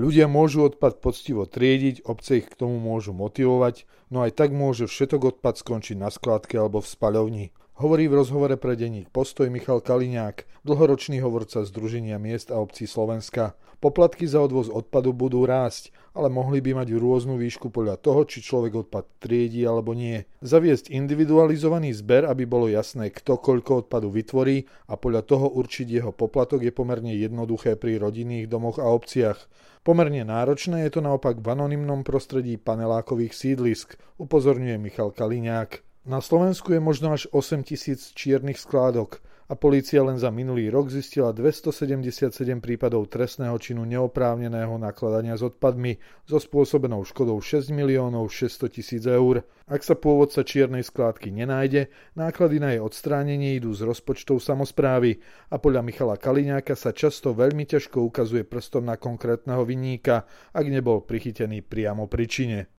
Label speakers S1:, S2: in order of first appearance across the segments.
S1: Ľudia môžu odpad poctivo triediť, obce ich k tomu môžu motivovať, no aj tak môže všetok odpad skončiť na skládke alebo v spaľovni. Hovorí v rozhovore pre denník Postoj Michal Kaliňák, dlhoročný hovorca Združenia miest a obcí Slovenska. Poplatky za odvoz odpadu budú rásť, ale mohli by mať rôznu výšku podľa toho, či človek odpad triedi alebo nie. Zaviesť individualizovaný zber, aby bolo jasné, kto koľko odpadu vytvorí a podľa toho určiť jeho poplatok je pomerne jednoduché pri rodinných domoch a obciach. Pomerne náročné je to naopak v anonymnom prostredí panelákových sídlisk, upozorňuje Michal Kaliňák. Na Slovensku je možno až 8 tisíc čiernych skládok a polícia len za minulý rok zistila 277 prípadov trestného činu neoprávneného nakladania s odpadmi so spôsobenou škodou 6 miliónov 600 tisíc eur. Ak sa pôvodca čiernej skládky nenájde, náklady na jej odstránenie idú z rozpočtov samozprávy a podľa Michala Kaliňáka sa často veľmi ťažko ukazuje prstom na konkrétneho vinníka, ak nebol prichytený priamo pri čine.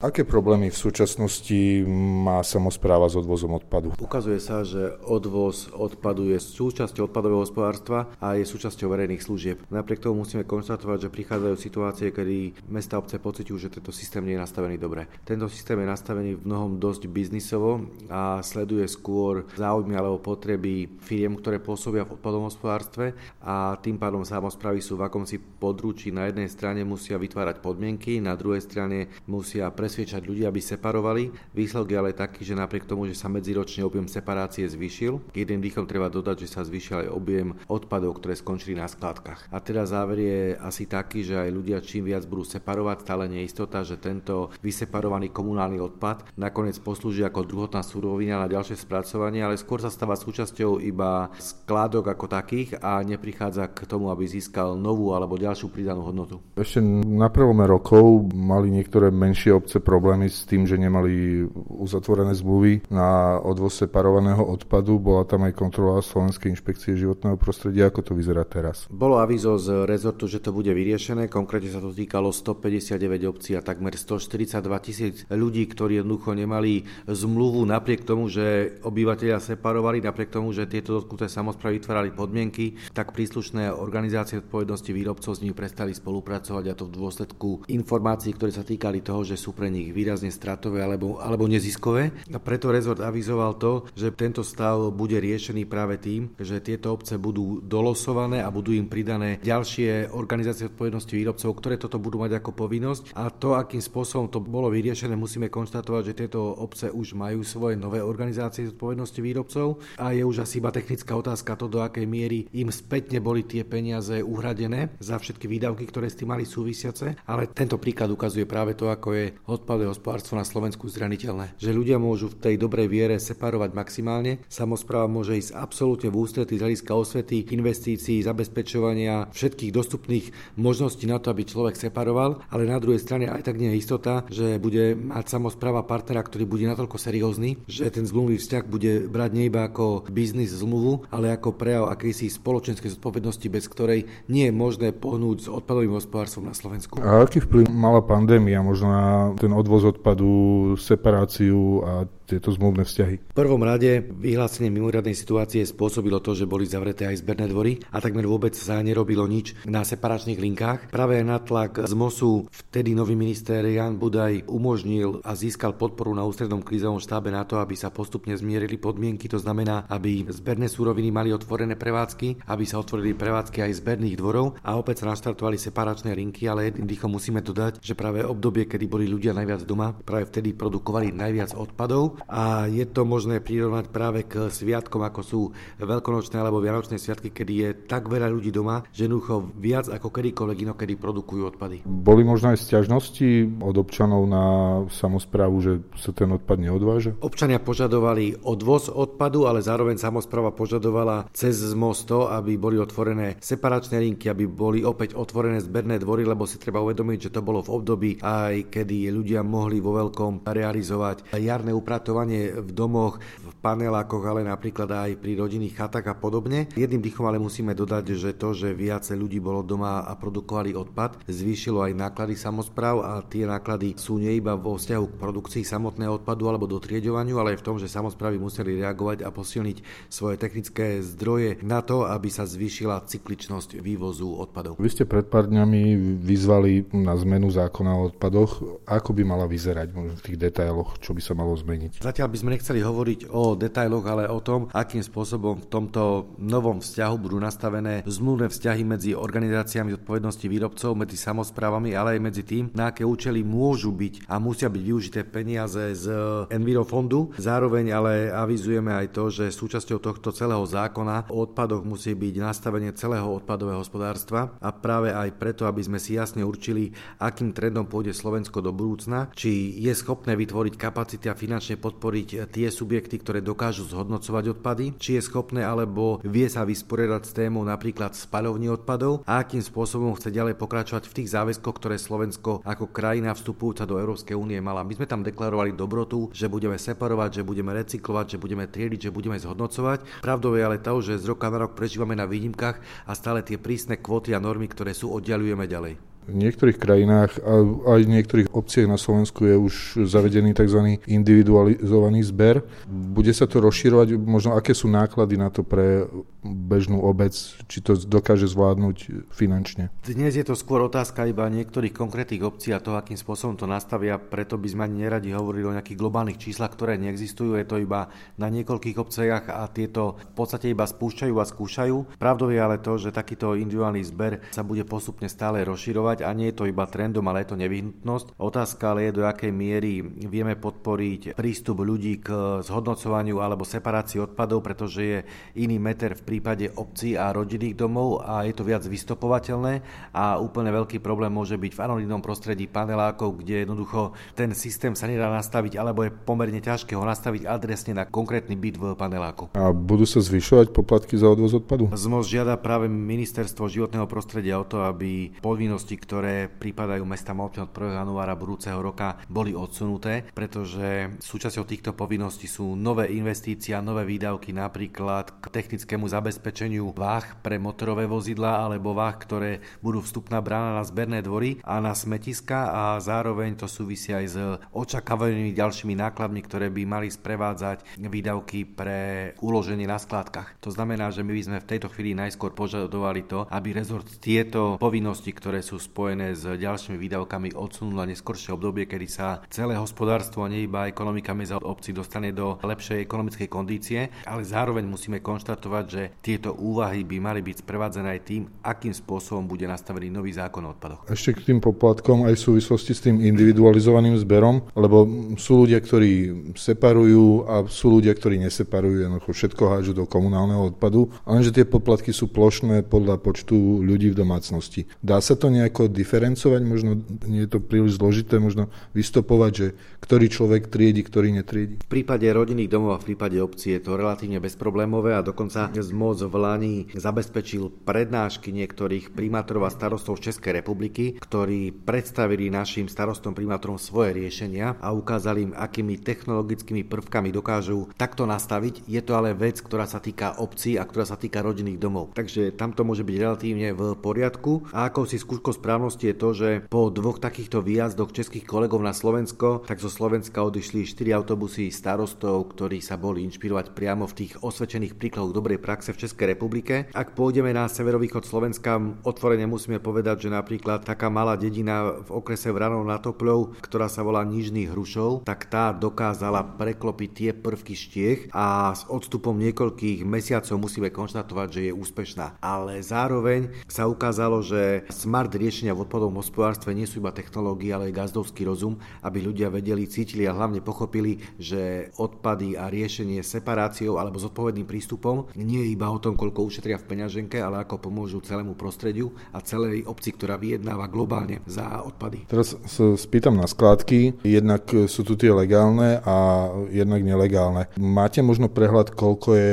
S1: Aké problémy v súčasnosti má samozpráva s odvozom odpadu?
S2: Ukazuje sa, že odvoz odpadu je súčasťou odpadového hospodárstva a je súčasťou verejných služieb. Napriek tomu musíme konštatovať, že prichádzajú situácie, kedy mesta a obce pociťujú, že tento systém nie je nastavený dobre. Tento systém je nastavený v mnohom dosť biznisovo a sleduje skôr záujmy alebo potreby firiem, ktoré pôsobia v odpadovom hospodárstve a tým pádom samozprávy sú v akomsi područí. Na jednej strane musia vytvárať podmienky, na druhej strane musia pre presviečať ľudí, aby separovali. Výsledok je ale taký, že napriek tomu, že sa medziročne objem separácie zvýšil, jedným dýchom treba dodať, že sa zvýšil aj objem odpadov, ktoré skončili na skládkach. A teda záver je asi taký, že aj ľudia čím viac budú separovať, stále neistota, že tento vyseparovaný komunálny odpad nakoniec poslúži ako druhotná surovina na ďalšie spracovanie, ale skôr sa stáva súčasťou iba skládok ako takých a neprichádza k tomu, aby získal novú alebo ďalšiu pridanú hodnotu.
S1: Ešte na prelome rokov mali niektoré menšie obce problémy s tým, že nemali uzatvorené zmluvy na odvoz separovaného odpadu. Bola tam aj kontrola Slovenskej inšpekcie životného prostredia. Ako to vyzerá teraz?
S2: Bolo avízo z rezortu, že to bude vyriešené. Konkrétne sa to týkalo 159 obcí a takmer 142 tisíc ľudí, ktorí jednoducho nemali zmluvu napriek tomu, že obyvateľia separovali, napriek tomu, že tieto dotknuté samozprávy vytvárali podmienky, tak príslušné organizácie odpovednosti výrobcov s nimi prestali spolupracovať a to v dôsledku informácií, ktoré sa týkali toho, že sú pre nich výrazne stratové alebo, alebo neziskové. A preto rezort avizoval to, že tento stav bude riešený práve tým, že tieto obce budú dolosované a budú im pridané ďalšie organizácie odpovednosti výrobcov, ktoré toto budú mať ako povinnosť. A to, akým spôsobom to bolo vyriešené, musíme konštatovať, že tieto obce už majú svoje nové organizácie odpovednosti výrobcov a je už asi iba technická otázka to, do akej miery im spätne boli tie peniaze uhradené za všetky výdavky, ktoré s tým mali súvisiace. Ale tento príklad ukazuje práve to, ako je odpadové hospodárstvo na Slovensku zraniteľné. Že ľudia môžu v tej dobrej viere separovať maximálne, samozpráva môže ísť absolútne v ústretí z hľadiska osvety, investícií, zabezpečovania všetkých dostupných možností na to, aby človek separoval, ale na druhej strane aj tak nie je istota, že bude mať samozpráva partnera, ktorý bude natoľko seriózny, že ten zmluvný vzťah bude brať nie iba ako biznis zmluvu, ale ako prejav akejsi spoločenskej zodpovednosti, bez ktorej nie je možné pohnúť s odpadovým hospodárstvom na Slovensku.
S1: A aký vplyv mala pandémia možno na ten ten odvoz odpadu, separáciu a tieto zmluvné vzťahy?
S2: V prvom rade vyhlásenie mimoriadnej situácie spôsobilo to, že boli zavreté aj zberné dvory a takmer vôbec sa nerobilo nič na separačných linkách. Práve na tlak z MOSu vtedy nový minister Jan Budaj umožnil a získal podporu na ústrednom krízovom štábe na to, aby sa postupne zmierili podmienky, to znamená, aby zberné súroviny mali otvorené prevádzky, aby sa otvorili prevádzky aj zberných dvorov a opäť sa naštartovali separačné linky, ale jedným dýchom musíme dodať, že práve obdobie, kedy boli ľudia najviac doma, práve vtedy produkovali najviac odpadov a je to možné prirovnať práve k sviatkom, ako sú veľkonočné alebo vianočné sviatky, kedy je tak veľa ľudí doma, že jednoducho viac ako kedykoľvek inokedy produkujú odpady.
S1: Boli možno aj stiažnosti od občanov na samozprávu, že sa ten odpad neodváža?
S2: Občania požadovali odvoz odpadu, ale zároveň samozpráva požadovala cez most to, aby boli otvorené separačné linky, aby boli opäť otvorené zberné dvory, lebo si treba uvedomiť, že to bolo v období aj kedy ľudia mohli vo veľkom realizovať jarné upratovanie skladkovanie v domoch, v panelákoch, ale napríklad aj pri rodinných chatách a podobne. Jedným dýchom ale musíme dodať, že to, že viacej ľudí bolo doma a produkovali odpad, zvýšilo aj náklady samozpráv a tie náklady sú nie iba vo vzťahu k produkcii samotného odpadu alebo dotrieďovaniu, ale aj v tom, že samozprávy museli reagovať a posilniť svoje technické zdroje na to, aby sa zvýšila cykličnosť vývozu odpadov.
S1: Vy ste pred pár dňami vyzvali na zmenu zákona o odpadoch. Ako by mala vyzerať v tých detailoch, čo by sa malo zmeniť?
S2: Zatiaľ by sme nechceli hovoriť o detailoch, ale o tom, akým spôsobom v tomto novom vzťahu budú nastavené zmluvné vzťahy medzi organizáciami odpovednosti výrobcov, medzi samozprávami, ale aj medzi tým, na aké účely môžu byť a musia byť využité peniaze z Envirofondu. Zároveň ale avizujeme aj to, že súčasťou tohto celého zákona o odpadoch musí byť nastavenie celého odpadového hospodárstva a práve aj preto, aby sme si jasne určili, akým trendom pôjde Slovensko do budúcna, či je schopné vytvoriť kapacity a finančne podporiť tie subjekty, ktoré dokážu zhodnocovať odpady, či je schopné alebo vie sa vysporiadať s témou napríklad spaľovní odpadov a akým spôsobom chce ďalej pokračovať v tých záväzkoch, ktoré Slovensko ako krajina vstupujúca do Európskej únie mala. My sme tam deklarovali dobrotu, že budeme separovať, že budeme recyklovať, že budeme triediť, že budeme zhodnocovať. Pravdou je ale to, že z roka na rok prežívame na výnimkách a stále tie prísne kvóty a normy, ktoré sú, oddialujeme ďalej.
S1: V niektorých krajinách a aj v niektorých obciach na Slovensku je už zavedený tzv. individualizovaný zber. Bude sa to rozširovať? Možno aké sú náklady na to pre bežnú obec? Či to dokáže zvládnuť finančne?
S2: Dnes je to skôr otázka iba niektorých konkrétnych obcí a toho, akým spôsobom to nastavia. Preto by sme ani neradi hovorili o nejakých globálnych číslach, ktoré neexistujú. Je to iba na niekoľkých obciach a tieto v podstate iba spúšťajú a skúšajú. Pravdou je ale to, že takýto individuálny zber sa bude postupne stále rozširovať a nie je to iba trendom, ale je to nevyhnutnosť. Otázka ale je, do akej miery vieme podporiť prístup ľudí k zhodnocovaniu alebo separácii odpadov, pretože je iný meter v prípade obcí a rodinných domov a je to viac vystopovateľné a úplne veľký problém môže byť v anonimnom prostredí panelákov, kde jednoducho ten systém sa nedá nastaviť alebo je pomerne ťažké ho nastaviť adresne na konkrétny byt v paneláku.
S1: A budú sa zvyšovať poplatky za odvoz odpadu?
S2: ZMOS žiada práve ministerstvo životného prostredia o to, aby povinnosti, ktoré pripadajú mesta Malty od 1. januára budúceho roka, boli odsunuté, pretože súčasťou týchto povinností sú nové investície a nové výdavky napríklad k technickému zabezpečeniu váh pre motorové vozidla alebo váh, ktoré budú vstupná brána na zberné dvory a na smetiska a zároveň to súvisí aj s očakávanými ďalšími nákladmi, ktoré by mali sprevádzať výdavky pre uloženie na skládkach. To znamená, že my by sme v tejto chvíli najskôr požadovali to, aby rezort tieto povinnosti, ktoré sú spojené s ďalšími výdavkami odsunú na neskoršie obdobie, kedy sa celé hospodárstvo nie iba ekonomika meza obcí dostane do lepšej ekonomickej kondície, ale zároveň musíme konštatovať, že tieto úvahy by mali byť sprevádzané aj tým, akým spôsobom bude nastavený nový zákon o odpadoch.
S1: Ešte k tým poplatkom aj v súvislosti s tým individualizovaným zberom, lebo sú ľudia, ktorí separujú a sú ľudia, ktorí neseparujú, jednoducho všetko hážu do komunálneho odpadu, lenže tie poplatky sú plošné podľa počtu ľudí v domácnosti. Dá sa to nejako diferencovať, možno nie je to príliš zložité, možno vystopovať, že ktorý človek triedi, ktorý netriedi.
S2: V prípade rodinných domov a v prípade obcí je to relatívne bezproblémové a dokonca ZMOC v Lani zabezpečil prednášky niektorých primátorov a starostov Českej republiky, ktorí predstavili našim starostom primátorom svoje riešenia a ukázali im, akými technologickými prvkami dokážu takto nastaviť. Je to ale vec, ktorá sa týka obcí a ktorá sa týka rodinných domov. Takže tam to môže byť relatívne v poriadku. A ako si skúško správnosti je to, že po dvoch takýchto výjazdoch českých kolegov na Slovensko, tak zo Slovenska odišli 4 autobusy starostov, ktorí sa boli inšpirovať priamo v tých osvedčených príkladoch dobrej praxe v Českej republike. Ak pôjdeme na severovýchod Slovenska, otvorene musíme povedať, že napríklad taká malá dedina v okrese Vranov na Topľov, ktorá sa volá Nižný Hrušov, tak tá dokázala preklopiť tie prvky štiech a s odstupom niekoľkých mesiacov musíme konštatovať, že je úspešná. Ale zároveň sa ukázalo, že smart riešenia riešenia v odpadovom hospodárstve nie sú iba technológie, ale aj gazdovský rozum, aby ľudia vedeli, cítili a hlavne pochopili, že odpady a riešenie separáciou alebo zodpovedným prístupom nie je iba o tom, koľko ušetria v peňaženke, ale ako pomôžu celému prostrediu a celej obci, ktorá vyjednáva globálne za odpady.
S1: Teraz sa spýtam na skládky. Jednak sú tu tie legálne a jednak nelegálne. Máte možno prehľad, koľko je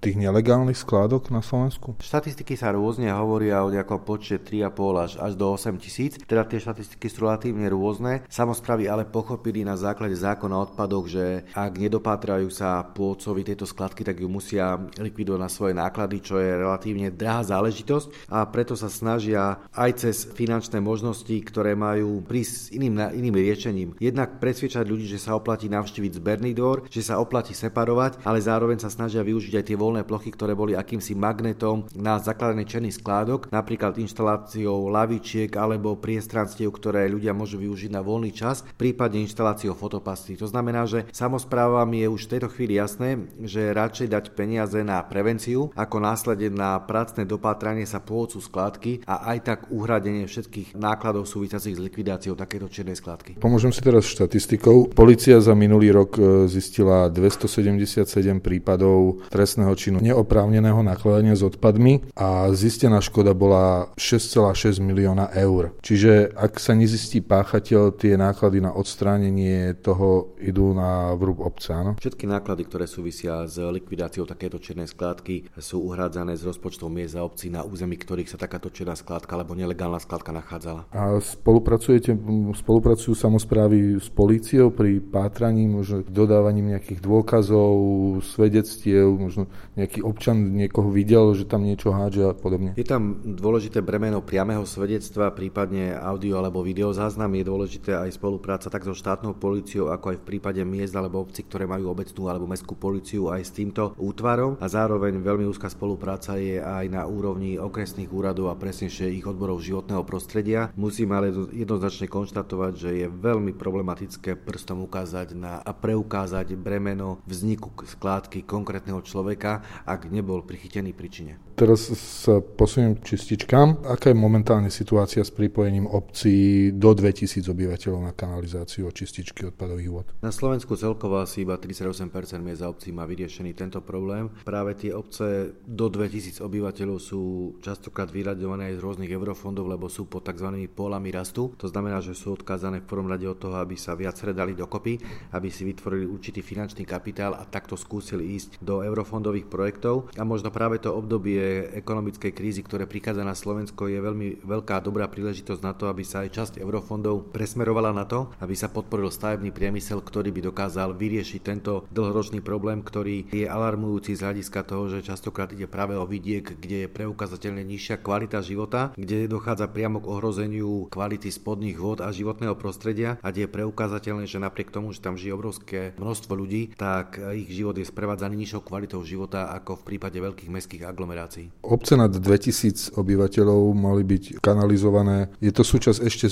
S1: tých nelegálnych skládok na Slovensku?
S2: Štatistiky sa rôzne hovoria o nejakom počte 3,5 až až do 8 tisíc. Teda tie štatistiky sú relatívne rôzne. Samozprávy ale pochopili na základe zákona o odpadoch, že ak nedopátrajú sa pôdcovi tejto skladky, tak ju musia likvidovať na svoje náklady, čo je relatívne drahá záležitosť a preto sa snažia aj cez finančné možnosti, ktoré majú prísť s iným, iným riešením. Jednak presviečať ľudí, že sa oplatí navštíviť zberný dvor, že sa oplatí separovať, ale zároveň sa snažia využiť aj tie voľné plochy, ktoré boli akýmsi magnetom na zakladanie černých skládok, napríklad inštaláciou lavičiek alebo priestranstiev, ktoré ľudia môžu využiť na voľný čas, prípadne inštaláciou fotopasty. To znamená, že samozprávam je už v tejto chvíli jasné, že radšej dať peniaze na prevenciu, ako následne na pracné dopátranie sa pôvodcu skládky a aj tak uhradenie všetkých nákladov súvisiacich s likvidáciou takéto čiernej skládky.
S1: Pomôžem si teraz štatistikou. Polícia za minulý rok e, zistila 277 prípadov trestného činu neoprávneného nakladania s odpadmi a zistená škoda bola 6,6 milióna eur. Čiže ak sa nezistí páchateľ, tie náklady na odstránenie toho idú na vrúb obca. Áno?
S2: Všetky náklady, ktoré súvisia s likvidáciou takéto čiernej skládky, sú uhrádzané z rozpočtov miest a obcí na území, ktorých sa takáto čierna skládka alebo nelegálna skládka nachádzala.
S1: A spolupracujete, spolupracujú samozprávy s políciou pri pátraní, možno dodávaním nejakých dôkazov, svedectiev, možno nejaký občan niekoho videl, že tam niečo hádže a podobne.
S2: Je tam dôležité bremeno priamého svedectva, prípadne audio alebo video záznam. Je dôležité aj spolupráca tak so štátnou policiou, ako aj v prípade miest alebo obcí, ktoré majú obecnú alebo mestskú policiu aj s týmto útvarom. A zároveň veľmi úzka spolupráca je aj na úrovni okresných úradov a presnejšie ich odborov životného prostredia. Musím ale jednoznačne konštatovať, že je veľmi problematické prstom ukázať na a preukázať bremeno vzniku skládky konkrétneho človeka, ak nebol prichytený príčine.
S1: Teraz sa posuniem čističkám. Aká je momentálne situácia s pripojením obcí do 2000 obyvateľov na kanalizáciu a čističky odpadových vod?
S2: Na Slovensku celkovo asi iba 38% miest za obcí má vyriešený tento problém. Práve tie obce do 2000 obyvateľov sú častokrát vyraďované aj z rôznych eurofondov, lebo sú pod tzv. polami rastu. To znamená, že sú odkázané v prvom rade od toho, aby sa viaceré dali dokopy, aby si vytvorili určitý finančný kapitál a takto skúsili ísť do eurofondových projektov. A možno práve to obdobie ekonomickej krízy, ktoré prichádza na Slovensko, je veľmi veľká dobrá príležitosť na to, aby sa aj časť eurofondov presmerovala na to, aby sa podporil stavebný priemysel, ktorý by dokázal vyriešiť tento dlhoročný problém, ktorý je alarmujúci z hľadiska toho, že častokrát ide práve o vidiek, kde je preukazateľne nižšia kvalita života, kde dochádza priamo k ohrozeniu kvality spodných vod a životného prostredia a kde je preukázateľné, že napriek tomu, že tam žije obrovské množstvo ľudí, tak ich život je sprevádzaný nižšou kvalitou života ako v prípade veľkých mestských aglomerácií
S1: organizácií. Obce nad 2000 obyvateľov mali byť kanalizované. Je to súčasť ešte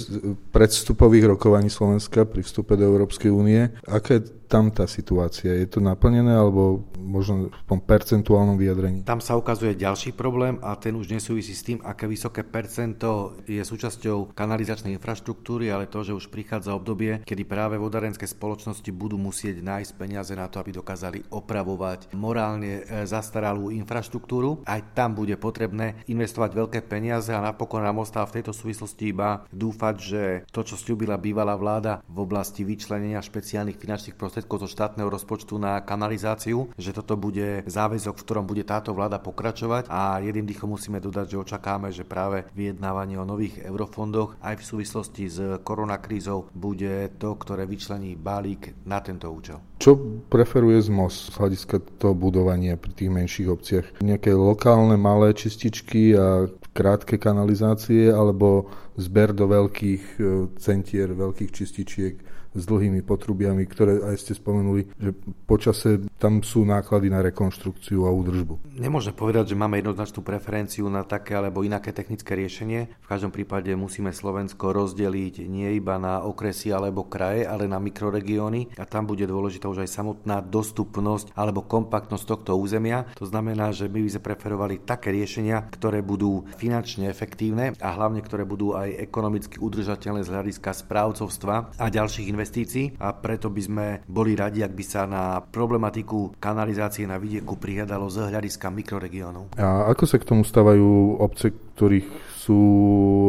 S1: predstupových rokovaní Slovenska pri vstupe do Európskej únie. Je tam tá situácia? Je to naplnené alebo možno v tom percentuálnom vyjadrení?
S2: Tam sa ukazuje ďalší problém a ten už nesúvisí s tým, aké vysoké percento je súčasťou kanalizačnej infraštruktúry, ale to, že už prichádza obdobie, kedy práve vodárenské spoločnosti budú musieť nájsť peniaze na to, aby dokázali opravovať morálne e, zastaralú infraštruktúru. Aj tam bude potrebné investovať veľké peniaze a napokon nám ostáva v tejto súvislosti iba dúfať, že to, čo slúbila bývalá vláda v oblasti vyčlenenia špeciálnych finančných prostriedkov, zo štátneho rozpočtu na kanalizáciu, že toto bude záväzok, v ktorom bude táto vláda pokračovať a jedným dýchom musíme dodať, že očakáme, že práve vyjednávanie o nových eurofondoch aj v súvislosti s koronakrízou bude to, ktoré vyčlení balík na tento účel.
S1: Čo preferuje ZMOS z hľadiska toho budovania pri tých menších obciach? Nejaké lokálne malé čističky a krátke kanalizácie alebo zber do veľkých e, centier, veľkých čističiek s dlhými potrubiami, ktoré aj ste spomenuli, že počase tam sú náklady na rekonštrukciu a údržbu.
S2: Nemôžem povedať, že máme jednoznačnú preferenciu na také alebo inaké technické riešenie. V každom prípade musíme Slovensko rozdeliť nie iba na okresy alebo kraje, ale na mikroregióny a tam bude dôležitá už aj samotná dostupnosť alebo kompaktnosť tohto územia. To znamená, že my by sme preferovali také riešenia, ktoré budú finančne efektívne a hlavne ktoré budú aj ekonomicky udržateľné z hľadiska správcovstva a ďalších investícií investícií a preto by sme boli radi, ak by sa na problematiku kanalizácie na vidieku prihľadalo z hľadiska mikroregiónov.
S1: A ako sa k tomu stávajú obce, ktorých sú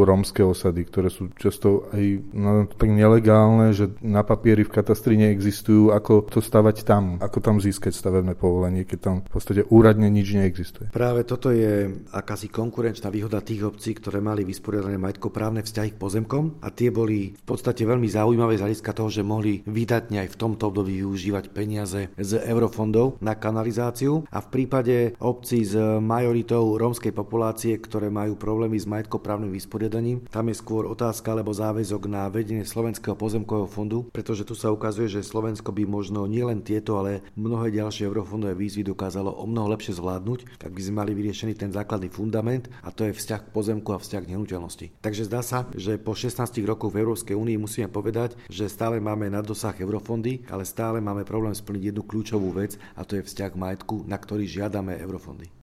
S1: rómske osady, ktoré sú často aj no, tak nelegálne, že na papieri v katastri neexistujú, ako to stavať tam, ako tam získať stavebné povolenie, keď tam v podstate úradne nič neexistuje.
S2: Práve toto je akási konkurenčná výhoda tých obcí, ktoré mali vysporiadané majetkoprávne vzťahy k pozemkom a tie boli v podstate veľmi zaujímavé z hľadiska toho, že mohli vydatne aj v tomto období využívať peniaze z eurofondov na kanalizáciu. A v prípade obcí s majoritou rómskej populácie, ktoré majú problémy s majetkoprávnym vysporiadaním. Tam je skôr otázka alebo záväzok na vedenie Slovenského pozemkového fondu, pretože tu sa ukazuje, že Slovensko by možno nielen tieto, ale mnohé ďalšie eurofondové výzvy dokázalo o mnoho lepšie zvládnuť, ak by sme mali vyriešený ten základný fundament a to je vzťah k pozemku a vzťah k nehnuteľnosti. Takže zdá sa, že po 16 rokoch v Európskej únii musíme povedať, že stále máme na dosah eurofondy, ale stále máme problém splniť jednu kľúčovú vec a to je vzťah k majetku, na ktorý žiadame eurofondy.